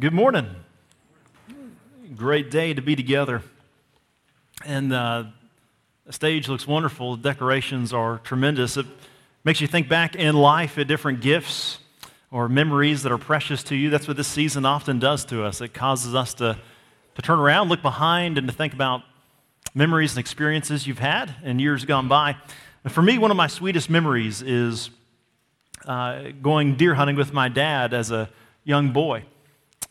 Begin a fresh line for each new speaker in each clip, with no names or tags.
Good morning. Great day to be together. And uh, the stage looks wonderful. The decorations are tremendous. It makes you think back in life at different gifts or memories that are precious to you. That's what this season often does to us. It causes us to, to turn around, look behind, and to think about memories and experiences you've had in years gone by. And for me, one of my sweetest memories is uh, going deer hunting with my dad as a young boy.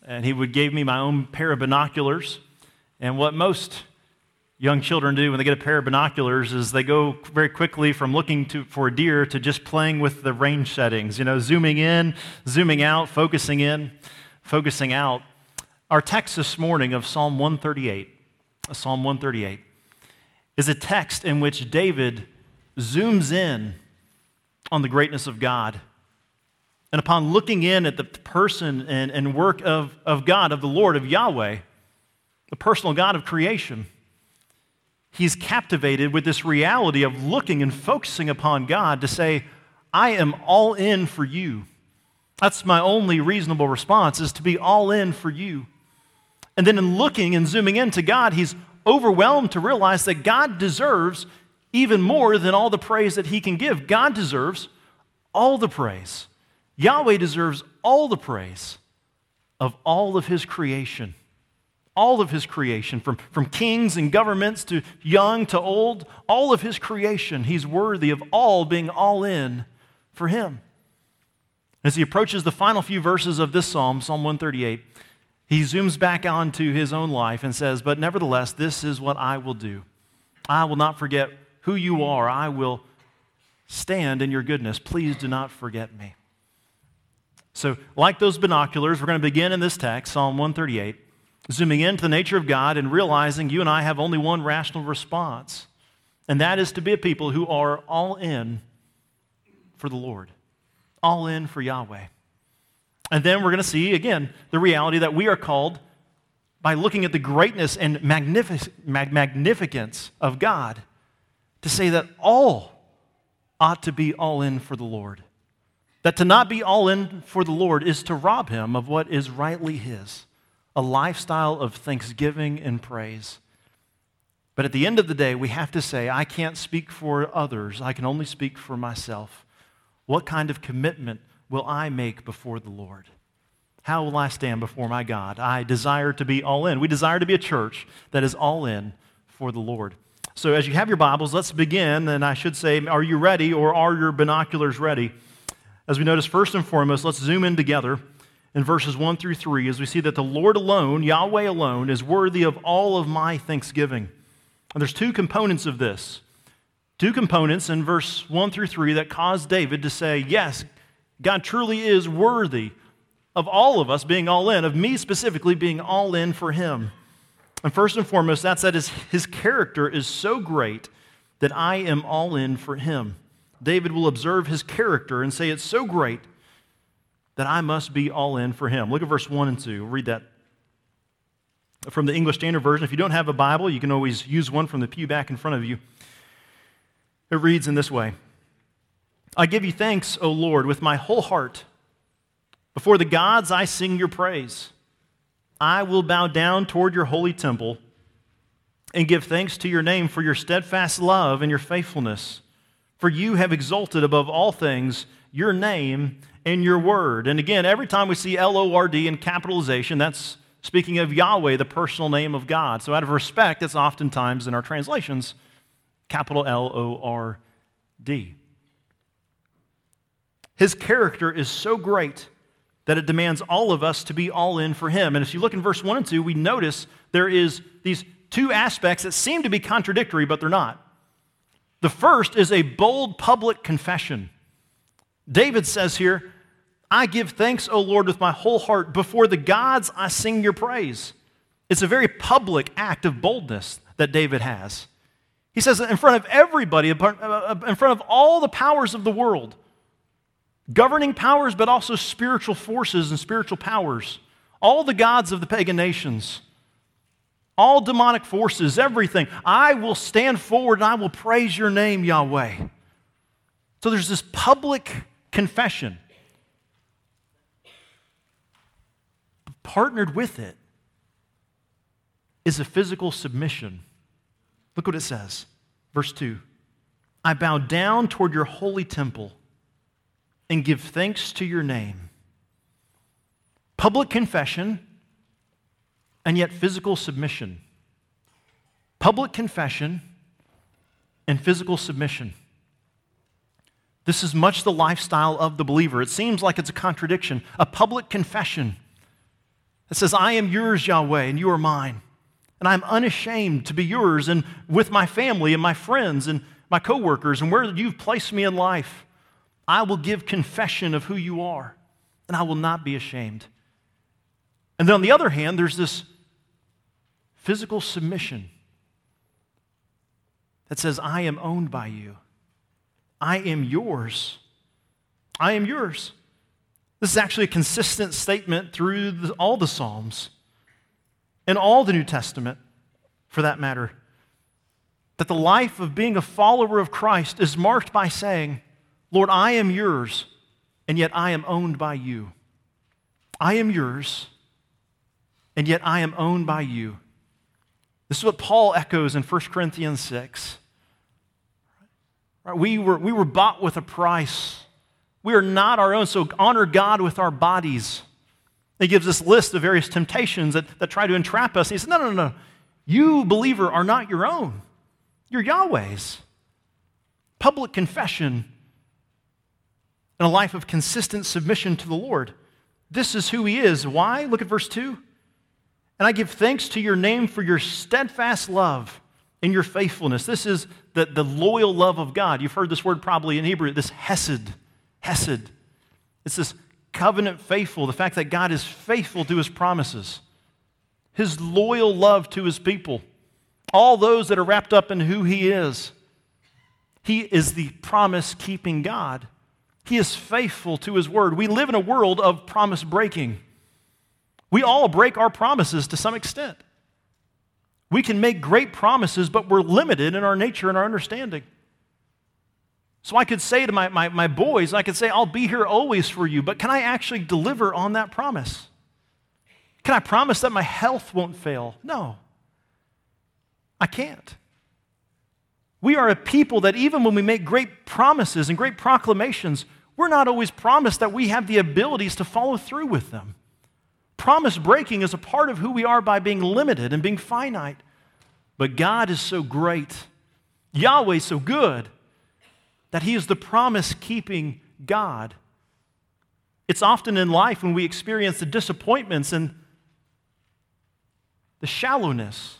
And he would give me my own pair of binoculars. And what most young children do when they get a pair of binoculars is they go very quickly from looking to, for a deer to just playing with the range settings, you know, zooming in, zooming out, focusing in, focusing out. Our text this morning of Psalm 138, uh, Psalm 138, is a text in which David zooms in on the greatness of God. And upon looking in at the person and, and work of, of God, of the Lord, of Yahweh, the personal God of creation, he's captivated with this reality of looking and focusing upon God to say, I am all in for you. That's my only reasonable response is to be all in for you. And then in looking and zooming into God, he's overwhelmed to realize that God deserves even more than all the praise that he can give. God deserves all the praise. Yahweh deserves all the praise of all of his creation all of his creation, from, from kings and governments to young to old, all of his creation, he's worthy of all being all in for him. As he approaches the final few verses of this psalm, Psalm 138, he zooms back onto his own life and says, But nevertheless, this is what I will do. I will not forget who you are. I will stand in your goodness. Please do not forget me. So, like those binoculars, we're going to begin in this text, Psalm 138 zooming into the nature of God and realizing you and I have only one rational response, and that is to be a people who are all in for the Lord, all in for Yahweh. And then we're going to see, again, the reality that we are called by looking at the greatness and magnific- mag- magnificence of God to say that all ought to be all in for the Lord. That to not be all in for the Lord is to rob him of what is rightly his a lifestyle of thanksgiving and praise. But at the end of the day, we have to say, I can't speak for others, I can only speak for myself. What kind of commitment will I make before the Lord? How will I stand before my God? I desire to be all in. We desire to be a church that is all in for the Lord. So, as you have your Bibles, let's begin. And I should say, are you ready or are your binoculars ready? As we notice, first and foremost, let's zoom in together in verses 1 through 3 as we see that the Lord alone, Yahweh alone, is worthy of all of my thanksgiving. And there's two components of this. Two components in verse 1 through 3 that cause David to say, Yes, God truly is worthy of all of us being all in, of me specifically being all in for him. And first and foremost, that's that his, his character is so great that I am all in for him. David will observe his character and say, It's so great that I must be all in for him. Look at verse 1 and 2. Read that from the English Standard Version. If you don't have a Bible, you can always use one from the pew back in front of you. It reads in this way I give you thanks, O Lord, with my whole heart. Before the gods, I sing your praise. I will bow down toward your holy temple and give thanks to your name for your steadfast love and your faithfulness. For you have exalted above all things your name and your word. And again, every time we see L O R D in capitalization, that's speaking of Yahweh, the personal name of God. So out of respect, it's oftentimes in our translations capital L O R D. His character is so great that it demands all of us to be all in for him. And if you look in verse 1 and 2, we notice there is these two aspects that seem to be contradictory, but they're not. The first is a bold public confession. David says here, I give thanks, O Lord, with my whole heart. Before the gods, I sing your praise. It's a very public act of boldness that David has. He says in front of everybody, uh, uh, in front of all the powers of the world, governing powers, but also spiritual forces and spiritual powers, all the gods of the pagan nations, all demonic forces, everything. I will stand forward and I will praise your name, Yahweh. So there's this public confession. partnered with it is a physical submission. Look what it says. Verse 2 I bow down toward your holy temple and give thanks to your name. Public confession and yet physical submission. Public confession and physical submission. This is much the lifestyle of the believer. It seems like it's a contradiction. A public confession that says, I am yours, Yahweh, and you are mine. And I'm unashamed to be yours and with my family and my friends and my coworkers and where you've placed me in life. I will give confession of who you are, and I will not be ashamed. And then on the other hand, there's this physical submission that says, I am owned by you. I am yours. I am yours. This is actually a consistent statement through the, all the Psalms and all the New Testament, for that matter. That the life of being a follower of Christ is marked by saying, Lord, I am yours, and yet I am owned by you. I am yours, and yet I am owned by you. This is what Paul echoes in 1 Corinthians 6. We were, we were bought with a price. We are not our own, so honor God with our bodies. He gives this list of various temptations that, that try to entrap us. He says, No, no, no, no. You, believer, are not your own. You're Yahweh's. Public confession and a life of consistent submission to the Lord. This is who He is. Why? Look at verse 2. And I give thanks to your name for your steadfast love and your faithfulness. This is the, the loyal love of God. You've heard this word probably in Hebrew, this hesed. Hesed. It's this covenant faithful, the fact that God is faithful to his promises, his loyal love to his people, all those that are wrapped up in who he is. He is the promise keeping God. He is faithful to his word. We live in a world of promise breaking. We all break our promises to some extent. We can make great promises, but we're limited in our nature and our understanding. So I could say to my, my, my boys, I could say, I'll be here always for you, but can I actually deliver on that promise? Can I promise that my health won't fail? No, I can't. We are a people that even when we make great promises and great proclamations, we're not always promised that we have the abilities to follow through with them. Promise breaking is a part of who we are by being limited and being finite. But God is so great, Yahweh so good that He is the promise keeping God. It's often in life when we experience the disappointments and the shallowness,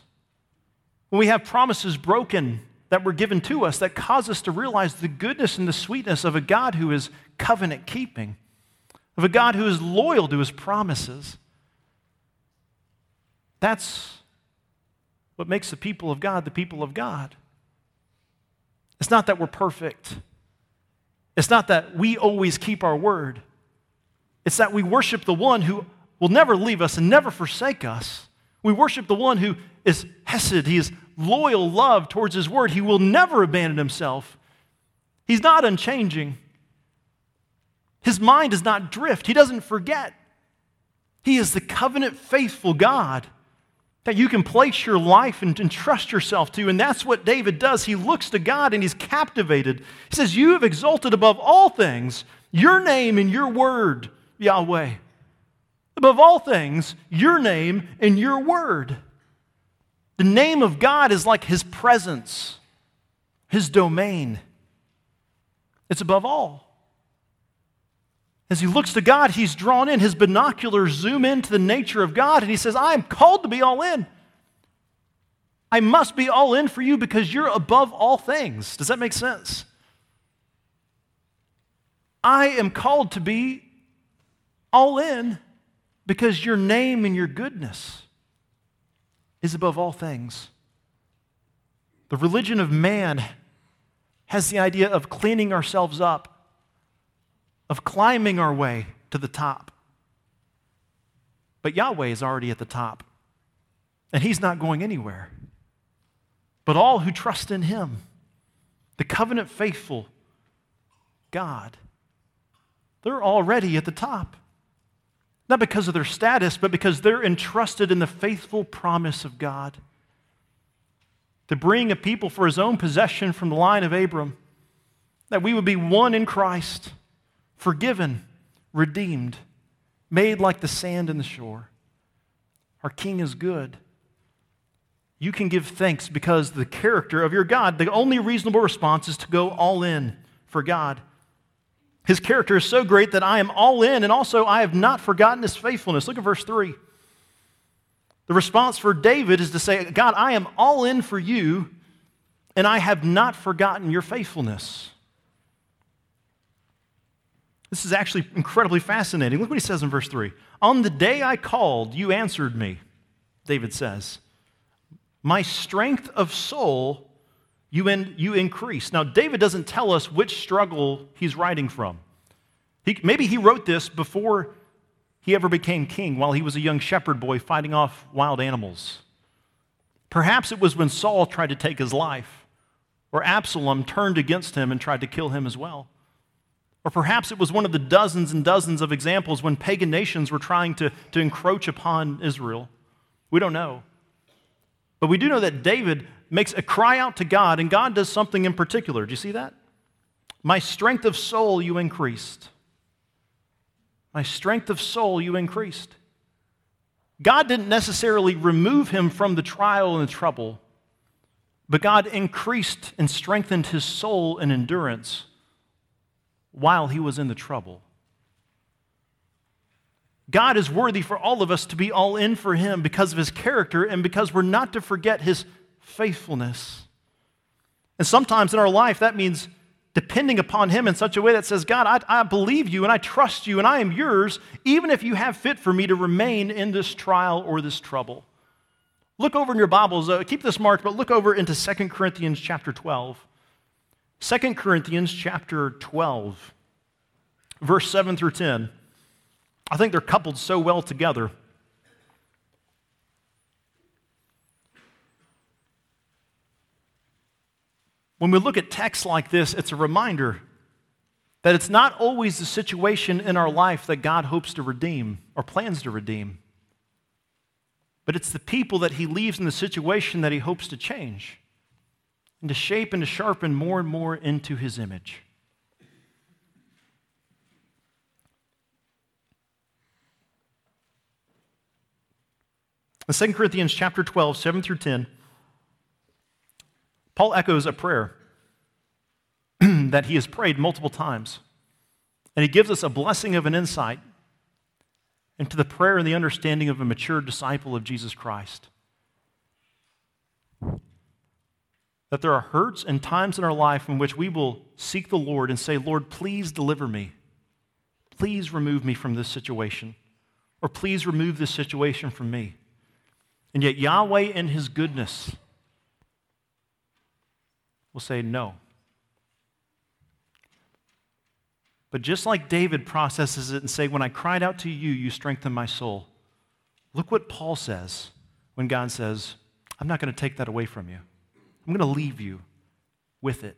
when we have promises broken that were given to us that cause us to realize the goodness and the sweetness of a God who is covenant keeping, of a God who is loyal to his promises. That's what makes the people of God the people of God. It's not that we're perfect. It's not that we always keep our word. It's that we worship the one who will never leave us and never forsake us. We worship the one who is Hesed. He is loyal love towards his word. He will never abandon himself. He's not unchanging. His mind does not drift. He doesn't forget. He is the covenant faithful God that you can place your life and, and, trust yourself to. And that's what David does. He looks to God and he's captivated. He says, You have exalted above all things your name and your word, Yahweh. Above all things, your name and your word. The name of God is like his presence, his domain. It's above all. As he looks to God, he's drawn in. His binoculars zoom into the nature of God, and he says, I am called to be all in. I must be all in for you because you're above all things. Does that make sense? I am called to be all in because your name and your goodness is above all things. The religion of man has the idea of cleaning ourselves up of climbing our way to the top. But Yahweh is already at the top, and He's not going anywhere. But all who trust in Him, the covenant faithful God, they're already at the top. not because of their status, but because they're entrusted in the faithful promise of God to bring a people for his own possession from the line of Abram, that we would be one in Christ, forgiven, redeemed, made like the sand in the shore. Our King is good. You can give thanks because the character of your God, the only reasonable response is to go all in for God. His character is so great that I am all in, and also I have not forgotten his faithfulness. Look at verse 3. The response for David is to say, God, I am all in for you, and I have not forgotten your faithfulness. This is actually incredibly fascinating. Look what he says in verse 3. On the day I called, you answered me, David says. My strength of soul you, in, you increase. Now, David doesn't tell us which struggle he's writing from. He, maybe he wrote this before he ever became king, while he was a young shepherd boy fighting off wild animals. Perhaps it was when Saul tried to take his life, or Absalom turned against him and tried to kill him as well. Or perhaps it was one of the dozens and dozens of examples when pagan nations were trying to, to encroach upon Israel. We don't know. But we do know that David makes a cry out to God, and God does something in particular. Do you see that? My strength of soul you increased. My strength of soul you increased. God didn't necessarily remove him from the trial and the trouble, but God increased and strengthened his soul and endurance while he was in the trouble. God is worthy for all of us to be all in for him because of his character and because we're not to forget his faithfulness. And sometimes in our life, that means depending upon him in such a way that says, God, I, I, believe you and I trust you and I am yours, even if you have fit for me to remain in this trial or this trouble. Look over in your Bibles, uh, keep this marked, but look over into 2 Corinthians chapter 12. 2 Corinthians chapter 12, verse 7 through 10. I think they're coupled so well together. When we look at texts like this, it's a reminder that it's not always the situation in our life that God hopes to redeem or plans to redeem, but it's the people that He leaves in the situation that He hopes to change and to shape and to sharpen more and more into His image. In 2 Corinthians chapter 12, 7 through 10, Paul echoes a prayer that he has prayed multiple times. And he gives us a blessing of an insight into the prayer and the understanding of a mature disciple of Jesus Christ. That there are hurts and times in our life in which we will seek the Lord and say, Lord, please deliver me. Please remove me from this situation. Or please remove this situation from me. And yet, Yahweh, in His goodness, will say no. But just like David processes it and say, When I cried out to you, you strengthened my soul. Look what Paul says when God says, I'm not going to take that away from you. I'm going to leave you with it.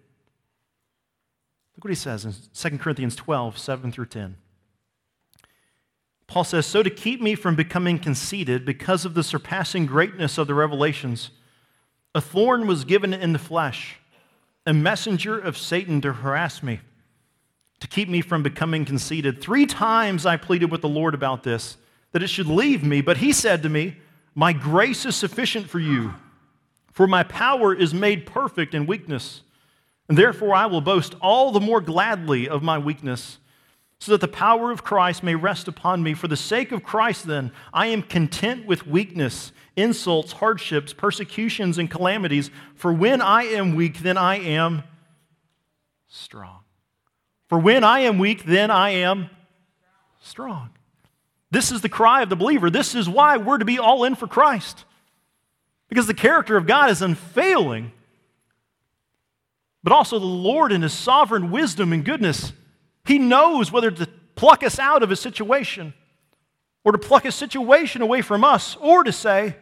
Look what he says in 2 Corinthians 12, 7 through 10. Paul says, So to keep me from becoming conceited because of the surpassing greatness of the revelations, a thorn was given in the flesh, a messenger of Satan to harass me, to keep me from becoming conceited. Three times I pleaded with the Lord about this, that it should leave me, but he said to me, My grace is sufficient for you, for my power is made perfect in weakness. And therefore I will boast all the more gladly of my weakness so that the power of Christ may rest upon me. For the sake of Christ, then, I am content with weakness, insults, hardships, persecutions, and calamities. For when I am weak, then I am strong. For when I am weak, then I am strong. This is the cry of the believer. This is why we're to be all in for Christ. Because the character of God is unfailing, but also the Lord in his sovereign wisdom and goodness he knows whether to pluck us out of a situation or to pluck a situation away from us or to say,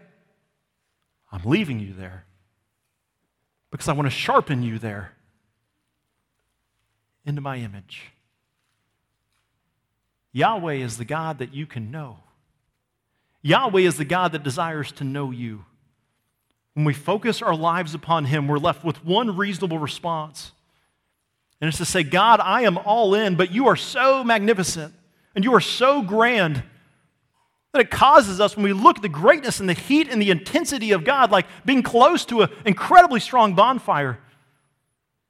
I'm leaving you there because I want to sharpen you there into my image. Yahweh is the God that you can know. Yahweh is the God that desires to know you. When we focus our lives upon Him, we're left with one reasonable response. And it's to say, God, I am all in, but you are so magnificent and you are so grand that it causes us, when we look at the greatness and the heat and the intensity of God, like being close to an incredibly strong bonfire,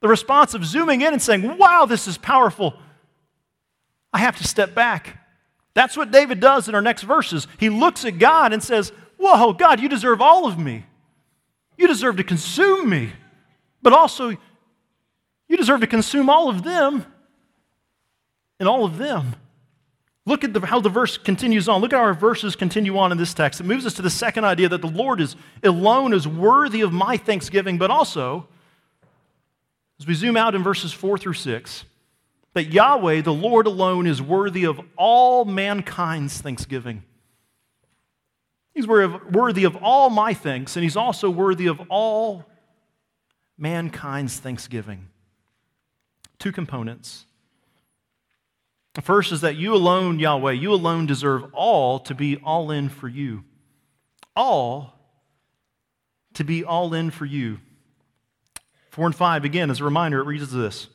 the response of zooming in and saying, Wow, this is powerful, I have to step back. That's what David does in our next verses. He looks at God and says, Whoa, God, you deserve all of me. You deserve to consume me, but also you deserve to consume all of them and all of them. Look at the, how the verse continues on. Look at how our verses continue on in this text. It moves us to the second idea that the Lord is alone is worthy of my thanksgiving, but also, as we zoom out in verses 4 through 6, that Yahweh, the Lord alone, is worthy of all mankind's thanksgiving. He's worthy of all my thanks, and he's also worthy of all mankind's thanksgiving. Two components. The first is that you alone, Yahweh, you alone deserve all to be all in for you. All to be all in for you. 4 and 5, again, as a reminder, it reads this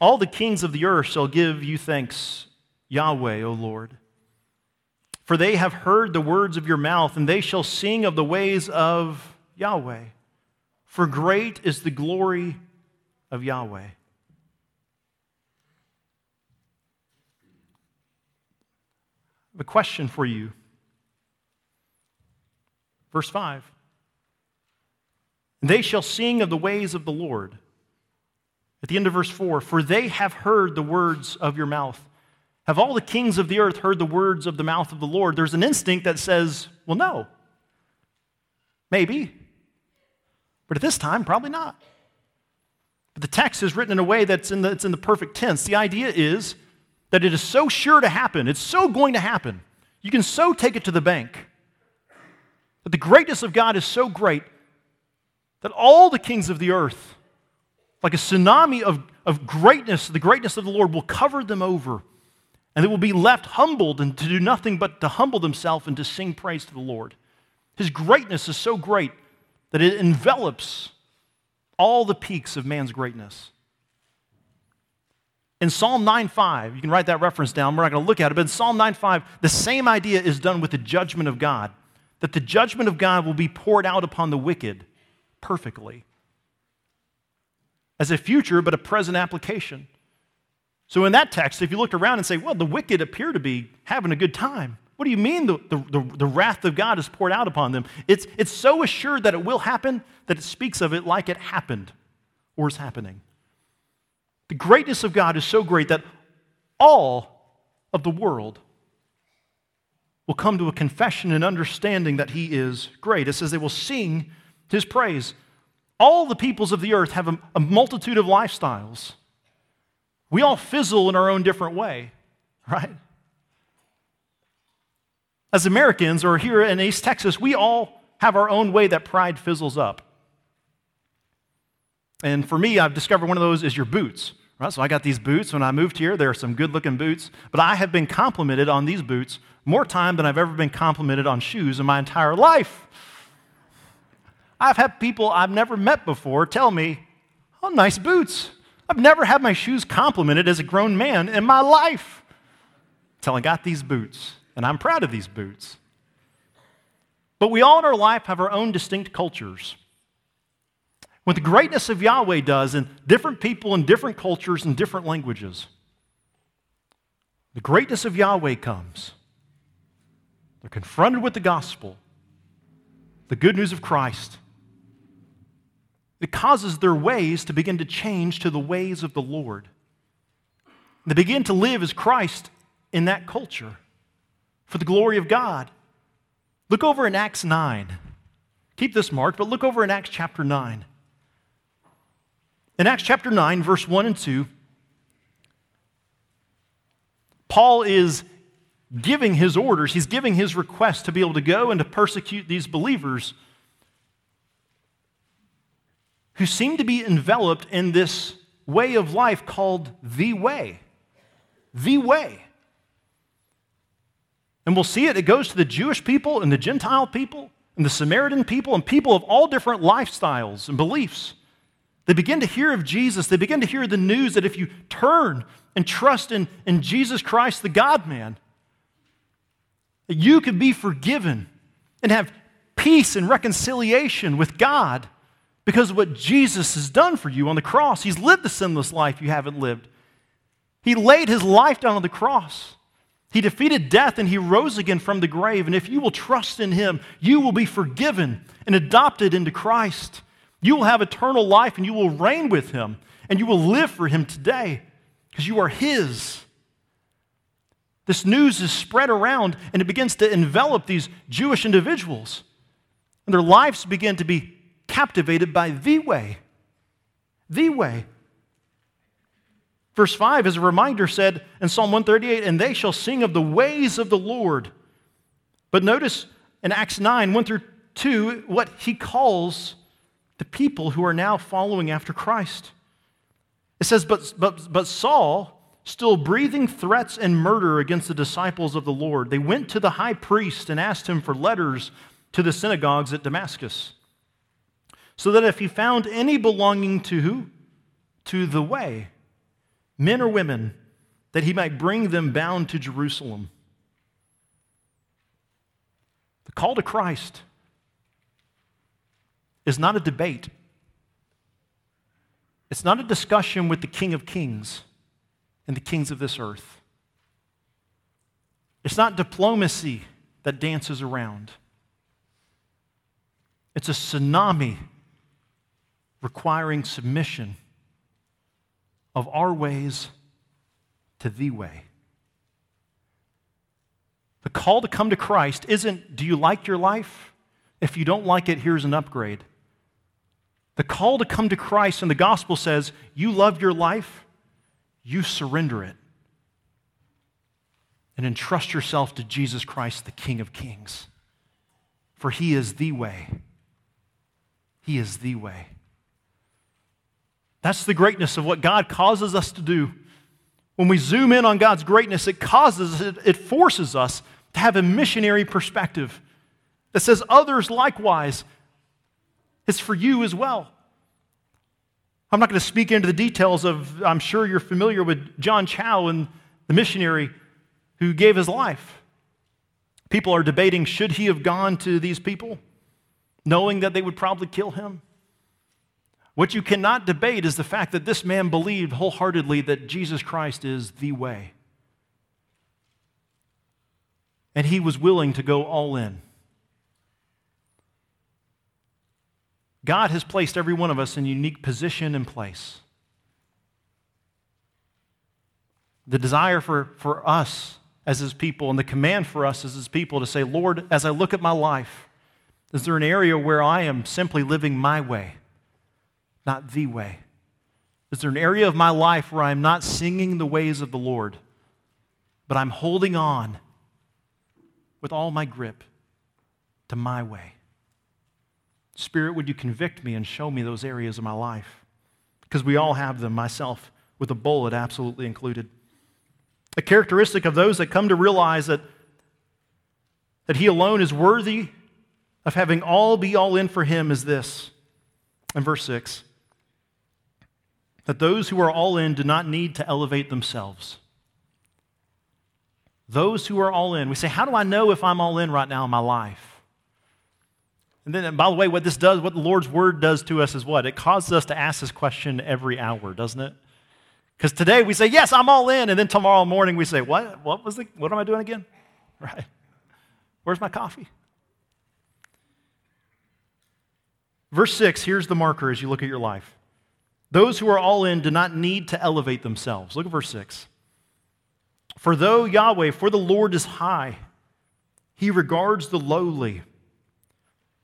All the kings of the earth shall give you thanks, Yahweh, O Lord. For they have heard the words of your mouth, and they shall sing of the ways of Yahweh. For great is the glory of Yahweh. have a question for you. Verse 5 They shall sing of the ways of the Lord. At the end of verse 4 For they have heard the words of your mouth. Have all the kings of the earth heard the words of the mouth of the Lord? There's an instinct that says, well, no. Maybe. But at this time, probably not. But the text is written in a way that's in the, it's in the perfect tense. The idea is that it is so sure to happen, it's so going to happen. You can so take it to the bank. That the greatness of God is so great that all the kings of the earth, like a tsunami of, of greatness, the greatness of the Lord will cover them over. And they will be left humbled and to do nothing but to humble themselves and to sing praise to the Lord. His greatness is so great that it envelops all the peaks of man's greatness. In Psalm 9:5, you can write that reference down. We're not going to look at it, but in Psalm 9:5, the same idea is done with the judgment of God, that the judgment of God will be poured out upon the wicked perfectly. As a future, but a present application. So in that text, if you look around and say, well, the wicked appear to be having a good time. What do you mean the, the, the, wrath of God is poured out upon them? It's, it's so assured that it will happen that it speaks of it like it happened or is happening. The greatness of God is so great that all of the world will come to a confession and understanding that He is great. It says they will sing His praise. All the peoples of the earth have a, a multitude of lifestyles. We all fizzle in our own different way, right? As Americans, or here in East Texas, we all have our own way that pride fizzles up. And for me, I've discovered one of those is your boots. Right? So I got these boots. When I moved here, there are some good looking boots. But I have been complimented on these boots more time than I've ever been complimented on shoes in my entire life. I've had people I've never met before tell me, oh, nice boots. I've never had my shoes complimented as a grown man in my life until I got these boots. And I'm proud of these boots. But we all in our life have our own distinct cultures. What the greatness of Yahweh does in different people in different cultures and different languages. The greatness of Yahweh comes. They're confronted with the gospel, the good news of Christ. It causes their ways to begin to change to the ways of the Lord. They begin to live as Christ in that culture for the glory of God. Look over in Acts 9. Keep this marked, but look over in Acts chapter 9. In Acts chapter 9, verse 1 and 2, Paul is giving his orders, he's giving his request to be able to go and to persecute these believers who seem to be enveloped in this way of life called the way. The way. And we'll see it. It goes to the Jewish people and the Gentile people and the Samaritan people and people of all different lifestyles and beliefs. They begin to hear of Jesus. They begin to hear the news that if you turn and trust in, in Jesus Christ, the God man, that you could be forgiven and have peace and reconciliation with God because of what Jesus has done for you on the cross. He's lived the sinless life you haven't lived. He laid his life down on the cross. He defeated death and he rose again from the grave. And if you will trust in him, you will be forgiven and adopted into Christ. You will have eternal life and you will reign with him and you will live for him today because you are his. This news is spread around and it begins to envelop these Jewish individuals. And their lives begin to be captivated by the way. The way. Verse 5, as a reminder, said in Psalm 138, and they shall sing of the ways of the Lord. But notice in Acts 9, 1 through 2, what he calls the people who are now following after Christ. It says, But, but, but Saul, still breathing threats and murder against the disciples of the Lord, they went to the high priest and asked him for letters to the synagogues at Damascus, so that if he found any belonging to who? To the way, men or women, that he might bring them bound to Jerusalem. The call to Christ is not a debate. It's not a discussion with the King of Kings and the kings of this earth. It's not diplomacy that dances around. It's a tsunami requiring submission of our ways to the way. The call to come to Christ isn't, do you like your life? If you don't like it, here's an upgrade. The call to come to Christ in the gospel says, You love your life, you surrender it, and entrust yourself to Jesus Christ, the King of Kings. For he is the way. He is the way. That's the greatness of what God causes us to do. When we zoom in on God's greatness, it causes, it, it forces us to have a missionary perspective that says others likewise it's for you as well. I'm not going to speak into the details of, I'm sure you're familiar with John Chau and the missionary who gave his life. People are debating should he have gone to these people, knowing that they would probably kill him? What you cannot debate is the fact that this man believed wholeheartedly that Jesus Christ is the way. And he was willing to go all in. God has placed every one of us in a unique position and place. The desire for, for us as his people and the command for us as his people to say, Lord, as I look at my life, is there an area where I am simply living my way, not the way? Is there an area of my life where I'm not singing the ways of the Lord, but I'm holding on with all my grip to my way? Spirit, would you convict me and show me those areas of my life? Because we all have them, myself with a bullet absolutely included. A characteristic of those that come to realize that, that He alone is worthy of having all be all in for Him is this. In verse 6 that those who are all in do not need to elevate themselves. Those who are all in, we say, How do I know if I'm all in right now in my life? And then, and by the way, what this does, what the Lord's word does to us is what? It causes us to ask this question every hour, doesn't it? Because today we say, yes, I'm all in. And then tomorrow morning we say, what? What was the, what am I doing again? Right. Where's my coffee? Verse 6, here's the marker as you look at your life. Those who are all in do not need to elevate themselves. Look at verse 6. For though Yahweh, for the Lord is high, he regards the lowly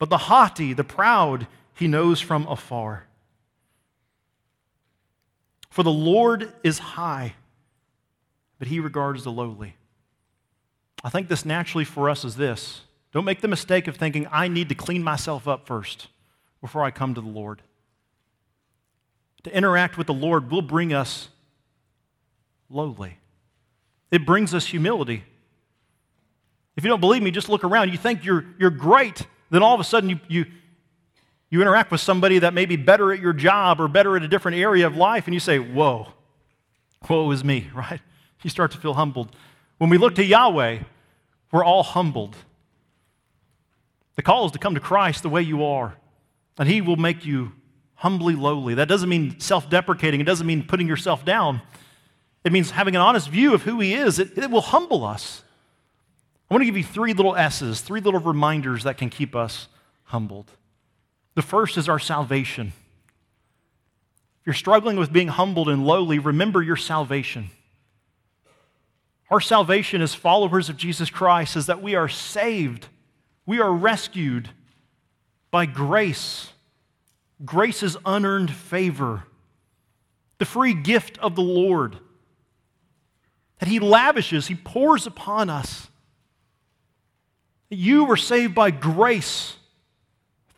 but the haughty, the proud, he knows from afar. For the Lord is high, but he regards the lowly. I think this naturally for us is this. Don't make the mistake of thinking, I need to clean myself up first before I come to the Lord. To interact with the Lord will bring us lowly, it brings us humility. If you don't believe me, just look around. You think you're, you're great, then all of a sudden you, you, you interact with somebody that may be better at your job or better at a different area of life, and you say, Whoa, woe is me, right? You start to feel humbled. When we look to Yahweh, we're all humbled. The call is to come to Christ the way you are, and He will make you humbly lowly. That doesn't mean self deprecating, it doesn't mean putting yourself down. It means having an honest view of who He is. It, it will humble us. I want to give you three little S's, three little reminders that can keep us humbled. The first is our salvation. If you're struggling with being humbled and lowly, remember your salvation. Our salvation as followers of Jesus Christ is that we are saved, we are rescued by grace. Grace is unearned favor, the free gift of the Lord that He lavishes, He pours upon us. You were saved by grace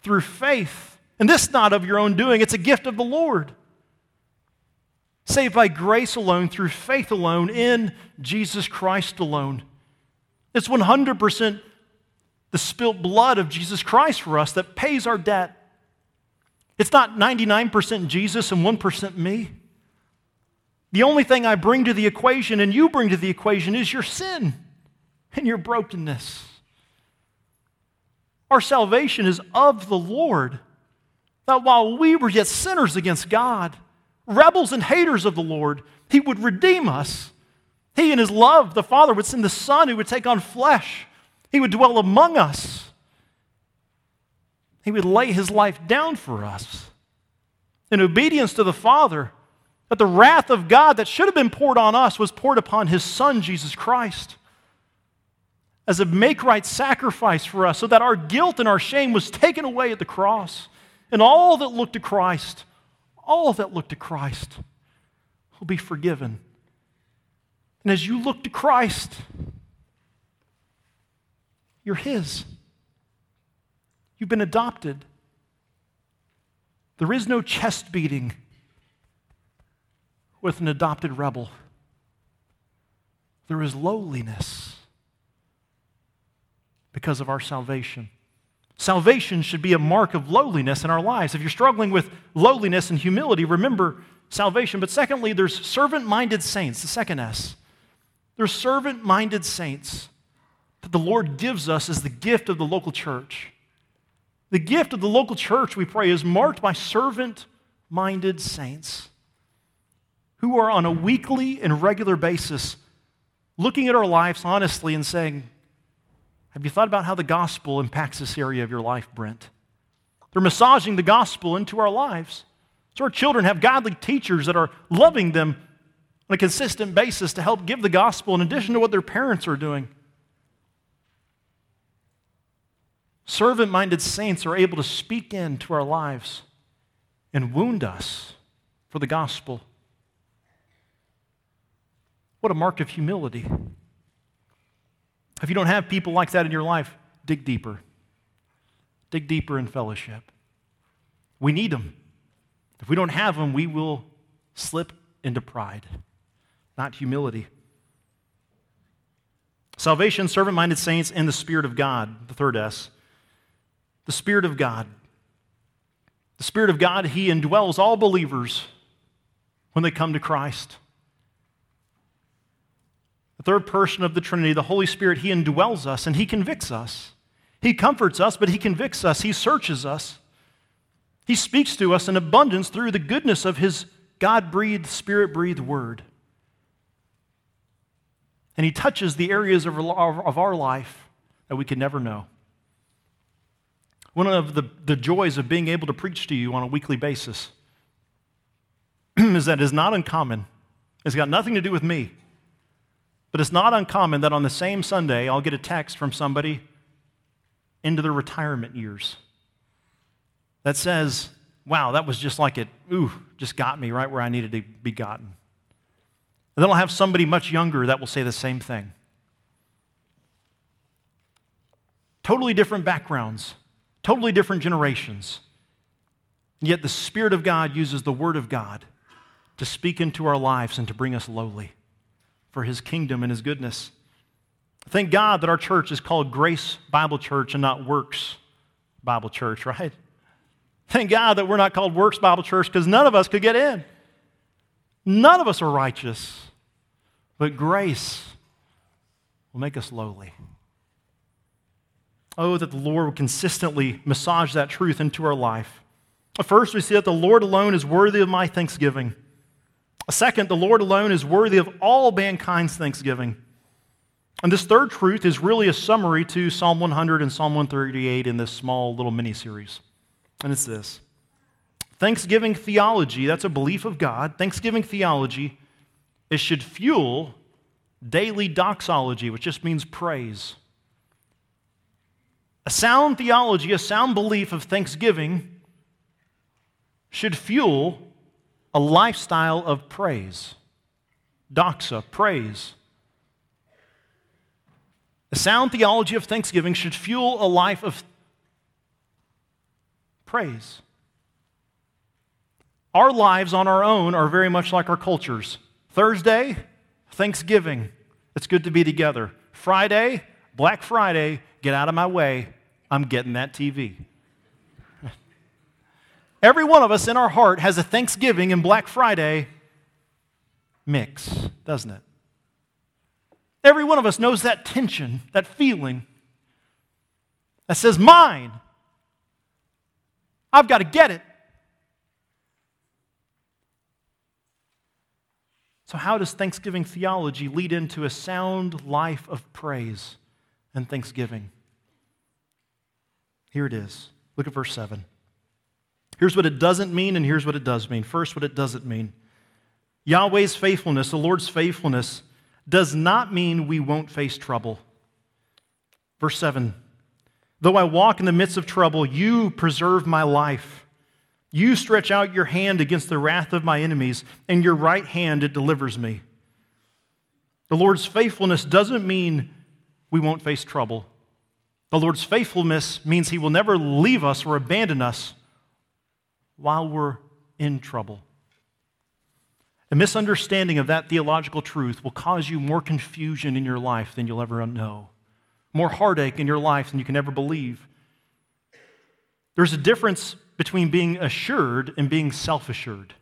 through faith. And this not of your own doing, it's a gift of the Lord. Saved by grace alone, through faith alone, in Jesus Christ alone. It's 100% the spilt blood of Jesus Christ for us that pays our debt. It's not 99% Jesus and 1% me. The only thing I bring to the equation and you bring to the equation is your sin and your brokenness. Our salvation is of the Lord. That while we were yet sinners against God, rebels and haters of the Lord, He would redeem us. He, in His love, the Father, would send the Son who would take on flesh. He would dwell among us. He would lay His life down for us. In obedience to the Father, that the wrath of God that should have been poured on us was poured upon His Son, Jesus Christ as a make right sacrifice for us so that our guilt and our shame was taken away at the cross. And all that looked to Christ, all that looked to Christ will be forgiven. And as you look to Christ, you're His. You've been adopted. There is no chest beating with an adopted rebel, there is lowliness because of our salvation. Salvation should be a mark of lowliness in our lives. If you're struggling with lowliness and humility, remember salvation. But secondly, there's servant minded saints, the second S. There's servant minded saints that the Lord gives us as the gift of the local church. The gift of the local church, we pray, is marked by servant minded saints who are on a weekly and regular basis looking at our lives honestly and saying, have you thought about how the gospel impacts this area of your life, Brent? They're massaging the gospel into our lives. So our children have godly teachers that are loving them on a consistent basis to help give the gospel in addition to what their parents are doing. Servant minded saints are able to speak into our lives and wound us for the gospel. What a mark of humility. If you don't have people like that in your life, dig deeper. Dig deeper in fellowship. We need them. If we don't have them, we will slip into pride, not humility. Salvation, servant minded saints, and the Spirit of God, the third S. The Spirit of God. The Spirit of God, He indwells all believers when they come to Christ. The third person of the Trinity, the Holy Spirit, He indwells us and He convicts us. He comforts us, but He convicts us. He searches us. He speaks to us in abundance through the goodness of His God breathed, Spirit breathed word. And He touches the areas of our life that we could never know. One of the, the joys of being able to preach to you on a weekly basis is that it is not uncommon. It's got nothing to do with me. But it's not uncommon that on the same Sunday, I'll get a text from somebody into their retirement years that says, Wow, that was just like it, ooh, just got me right where I needed to be gotten. And then I'll have somebody much younger that will say the same thing. Totally different backgrounds, totally different generations. Yet the Spirit of God uses the Word of God to speak into our lives and to bring us lowly for his kingdom and his goodness. Thank God that our church is called Grace Bible Church and not Works Bible Church, right? Thank God that we're not called Works Bible Church because none of us could get in. None of us are righteous, but grace will make us lowly. Oh, that the Lord would consistently massage that truth into our life. First, we see that the Lord alone is worthy of my thanksgiving. Second, the Lord alone is worthy of all mankind's thanksgiving. And this third truth is really a summary to Psalm 100 and Psalm 138 in this small little mini series. And it's this Thanksgiving theology, that's a belief of God. Thanksgiving theology, it should fuel daily doxology, which just means praise. A sound theology, a sound belief of thanksgiving, should fuel a lifestyle of praise. Doxa, praise. A sound theology of thanksgiving should fuel a life of praise. Our lives on our own are very much like our cultures. Thursday, Thanksgiving. It's good to be together. Friday, Black Friday, get out of my way. I'm getting that TV. Every one of us in our heart has a Thanksgiving and Black Friday mix, doesn't it? Every one of us knows that tension, that feeling that says, Mine. I've got to get it. So, how does Thanksgiving theology lead into a sound life of praise and thanksgiving? Here it is. Look at verse 7. Here's what it doesn't mean, and here's what it does mean. First, what it doesn't mean Yahweh's faithfulness, the Lord's faithfulness, does not mean we won't face trouble. Verse 7 Though I walk in the midst of trouble, you preserve my life. You stretch out your hand against the wrath of my enemies, and your right hand it delivers me. The Lord's faithfulness doesn't mean we won't face trouble. The Lord's faithfulness means He will never leave us or abandon us while we're in trouble. A misunderstanding of that theological truth will cause you more confusion in your life than you'll ever know, more heartache in your life than you can ever believe. There's a difference between being assured and being self assured.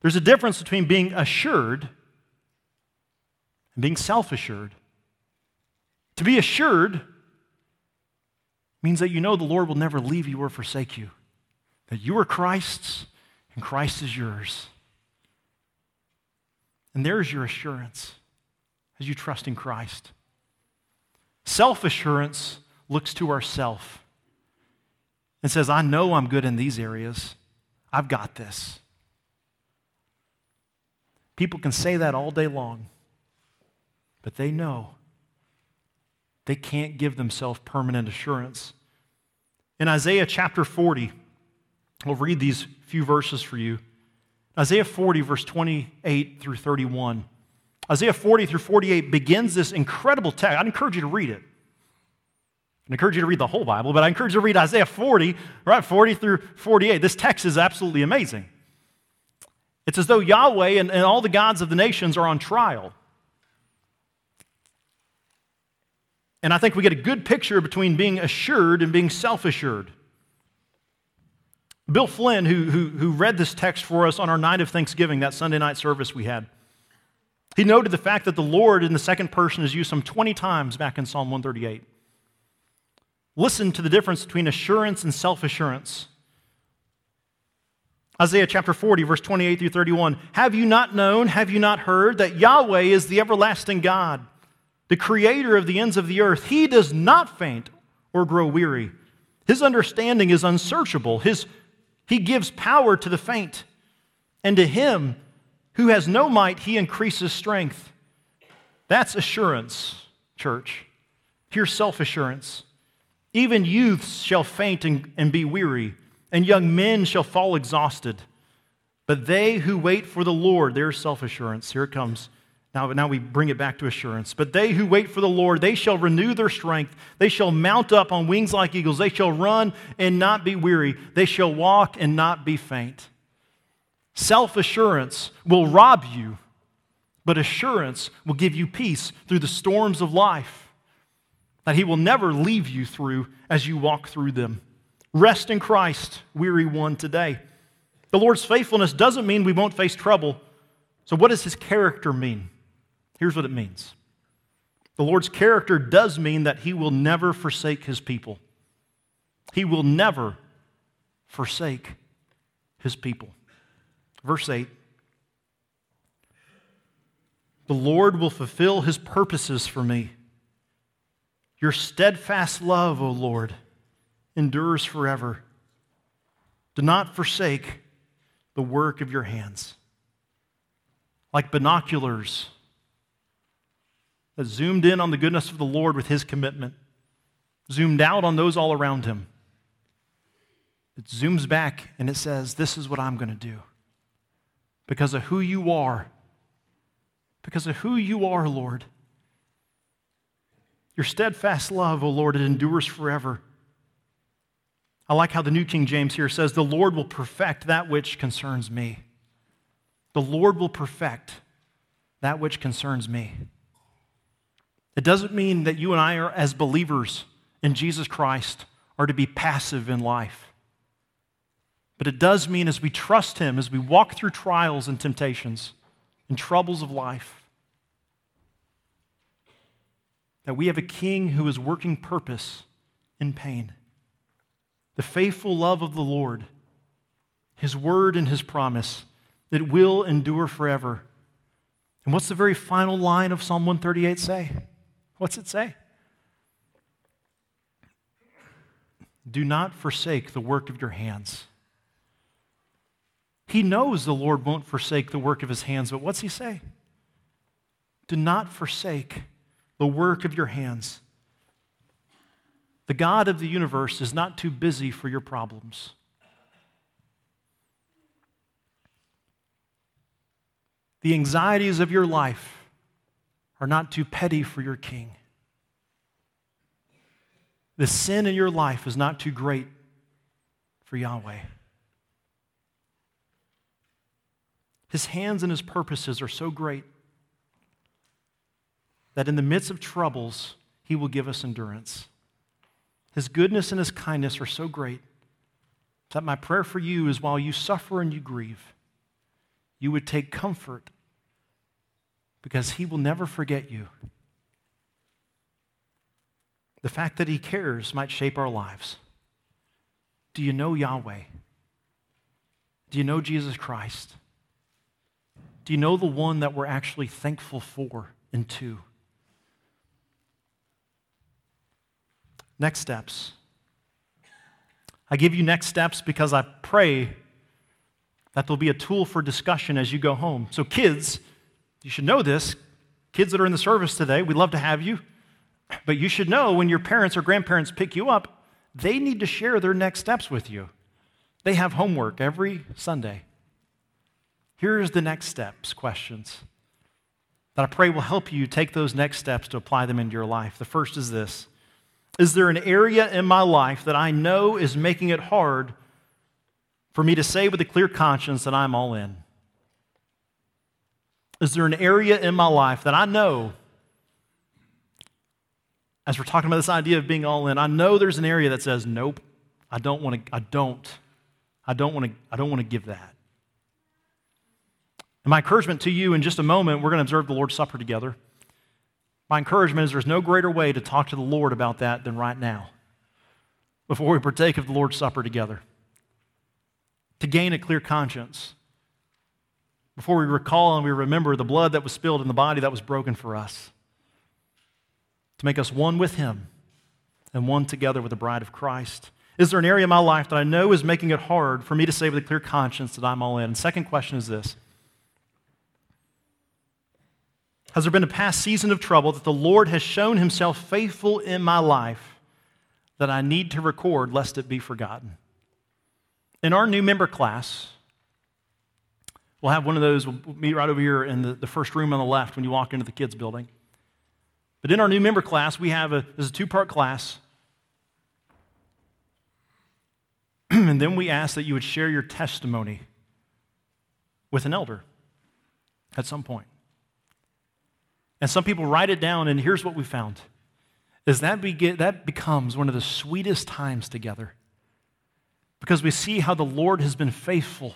There's a difference between being assured and being self assured. To be assured means that you know the Lord will never leave you or forsake you, that you are Christ's and Christ is yours. And there's your assurance as you trust in Christ. Self assurance looks to ourself and says, I know I'm good in these areas. I've got this. People can say that all day long, but they know they can't give themselves permanent assurance. In Isaiah chapter 40, I'll read these few verses for you. Isaiah 40, verse 28 through 31. Isaiah 40 through 48 begins this incredible text. I'd encourage you to read it. I encourage you to read the whole Bible, but I encourage you to read Isaiah 40, right, 40 through 48. This text is absolutely amazing. It's as though Yahweh and, and all the gods of the nations are on trial. And I think we get a good picture between being assured and being self assured. Bill Flynn, who, who, who read this text for us on our night of Thanksgiving, that Sunday night service we had, he noted the fact that the Lord in the second person is used some 20 times back in Psalm 138. Listen to the difference between assurance and self assurance. Isaiah chapter 40, verse 28 through 31. Have you not known, have you not heard that Yahweh is the everlasting God, the creator of the ends of the earth? He does not faint or grow weary. His understanding is unsearchable. His he gives power to the faint, and to him who has no might, he increases strength. That's assurance, church. Here's self assurance. Even youths shall faint and, and be weary, and young men shall fall exhausted. But they who wait for the Lord, their self assurance, here it comes now, now we bring it back to assurance. But they who wait for the Lord, they shall renew their strength. They shall mount up on wings like eagles. They shall run and not be weary. They shall walk and not be faint. Self assurance will rob you but assurance will give you peace through the storms of life that He will never leave you through as you walk through them. Rest in Christ, weary one today. The Lord's faithfulness doesn't mean we won't face trouble. So, what does His character mean? Here's what it means the Lord's character does mean that He will never forsake His people. He will never forsake His people. Verse 8 The Lord will fulfill His purposes for me. Your steadfast love, O Lord, endures forever. Do not forsake the work of your hands. Like binoculars that zoomed in on the goodness of the Lord with his commitment, zoomed out on those all around him. It zooms back and it says, This is what I'm going to do. Because of who you are. Because of who you are, Lord. Your steadfast love, O Lord, it endures forever. I like how the New King James here says, The Lord will perfect that which concerns me. The Lord will perfect that which concerns me. It doesn't mean that you and I, are, as believers in Jesus Christ, are to be passive in life. But it does mean as we trust Him, as we walk through trials and temptations and troubles of life, that we have a King who is working purpose in pain. The faithful love of the Lord, His word and His promise, it will endure forever. And what's the very final line of Psalm 138 say? What's it say? Do not forsake the work of your hands. He knows the Lord won't forsake the work of his hands, but what's he say? Do not forsake the work of your hands. The God of the universe is not too busy for your problems. The anxieties of your life are not too petty for your king. The sin in your life is not too great for Yahweh. His hands and his purposes are so great that in the midst of troubles, he will give us endurance. His goodness and his kindness are so great that my prayer for you is while you suffer and you grieve, you would take comfort because he will never forget you. The fact that he cares might shape our lives. Do you know Yahweh? Do you know Jesus Christ? Do you know the one that we're actually thankful for and to? Next steps. I give you next steps because I pray that there'll be a tool for discussion as you go home. So, kids, you should know this. Kids that are in the service today, we'd love to have you. But you should know when your parents or grandparents pick you up, they need to share their next steps with you. They have homework every Sunday. Here's the next steps questions that I pray will help you take those next steps to apply them into your life. The first is this Is there an area in my life that I know is making it hard for me to say with a clear conscience that I'm all in? Is there an area in my life that I know, as we're talking about this idea of being all in, I know there's an area that says, nope, I don't want to, I don't, I don't want to, I don't want to give that. And my encouragement to you in just a moment, we're going to observe the Lord's Supper together. My encouragement is there's no greater way to talk to the Lord about that than right now, before we partake of the Lord's Supper together. To gain a clear conscience, before we recall and we remember the blood that was spilled in the body that was broken for us, to make us one with Him and one together with the bride of Christ. Is there an area in my life that I know is making it hard for me to say with a clear conscience that I'm all in? And second question is this Has there been a past season of trouble that the Lord has shown Himself faithful in my life that I need to record lest it be forgotten? In our new member class, We'll have one of those. We'll meet right over here in the, the first room on the left when you walk into the kids' building. But in our new member class, we have a, a two part class. and then we ask that you would share your testimony with an elder at some point. And some people write it down, and here's what we found is that, be, that becomes one of the sweetest times together because we see how the Lord has been faithful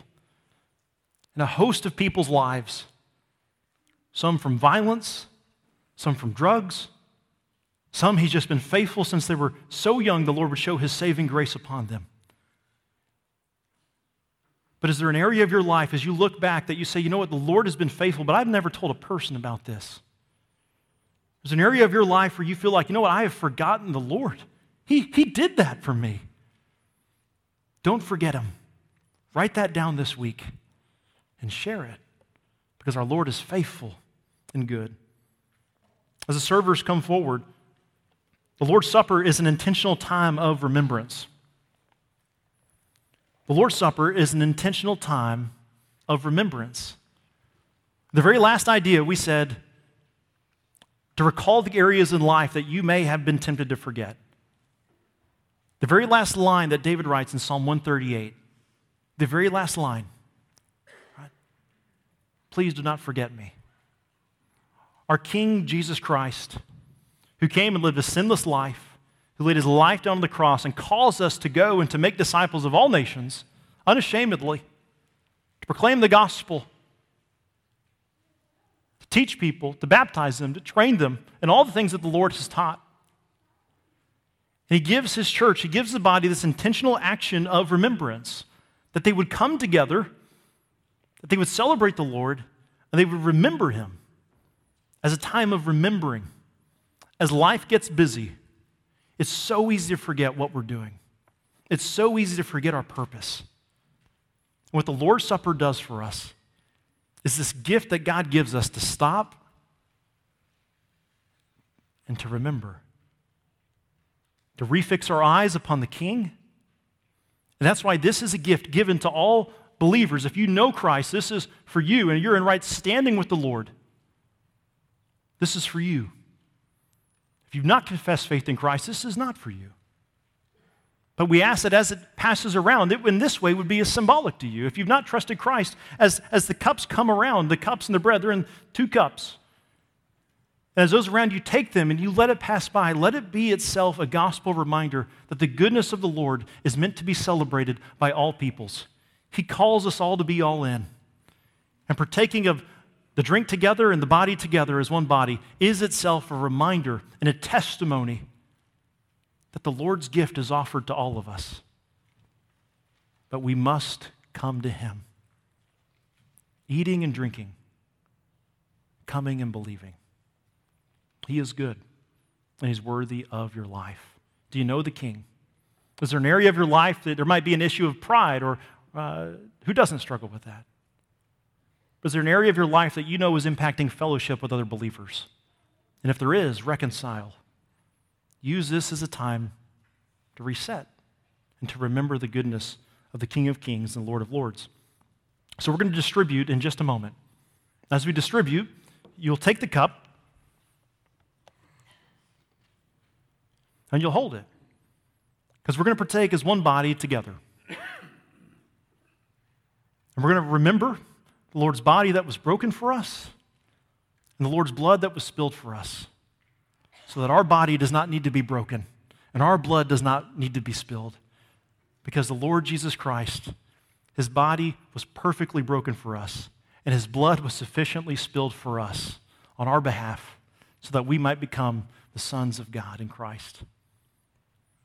in a host of people's lives, some from violence, some from drugs, some he's just been faithful since they were so young, the Lord would show his saving grace upon them. But is there an area of your life as you look back that you say, you know what, the Lord has been faithful, but I've never told a person about this? There's an area of your life where you feel like, you know what, I have forgotten the Lord. He, he did that for me. Don't forget him. Write that down this week and share it because our Lord is faithful and good. As the servers come forward, the Lord's Supper is an intentional time of remembrance. The Lord's Supper is an intentional time of remembrance. The very last idea we said to recall the areas in life that you may have been tempted to forget. The very last line that David writes in Psalm 138, the very last line? Please do not forget me. Our King Jesus Christ, who came and lived a sinless life, who laid his life down on the cross and calls us to go and to make disciples of all nations unashamedly, to proclaim the gospel to teach people, to baptize them, to train them, and all the things that the Lord has taught. And he gives his church, he gives the body this intentional action of remembrance that they would come together, that they would celebrate the Lord, and they would remember him as a time of remembering. As life gets busy, it's so easy to forget what we're doing. It's so easy to forget our purpose. what the Lord's Supper does for us is this gift that God gives us to stop and to remember, to refix our eyes upon the King. And that's why this is a gift given to all believers. If you know Christ, this is for you, and you're in right standing with the Lord. This is for you. If you've not confessed faith in Christ, this is not for you. But we ask that as it passes around, it in this way would be a symbolic to you. If you've not trusted Christ, as, as the cups come around, the cups and the bread, they're in two cups. And as those around you take them and you let it pass by, let it be itself a gospel reminder that the goodness of the Lord is meant to be celebrated by all peoples. He calls us all to be all in. And partaking of the drink together and the body together as one body is itself a reminder and a testimony that the Lord's gift is offered to all of us. But we must come to Him. Eating and drinking, coming and believing. He is good and He's worthy of your life. Do you know the King? Is there an area of your life that there might be an issue of pride, or uh, who doesn't struggle with that? Is there an area of your life that you know is impacting fellowship with other believers? And if there is, reconcile. Use this as a time to reset and to remember the goodness of the King of Kings and Lord of Lords. So we're going to distribute in just a moment. As we distribute, you'll take the cup and you'll hold it. Because we're going to partake as one body together. And we're going to remember the Lord's body that was broken for us and the Lord's blood that was spilled for us so that our body does not need to be broken and our blood does not need to be spilled because the Lord Jesus Christ, his body was perfectly broken for us, and his blood was sufficiently spilled for us on our behalf so that we might become the sons of God in Christ.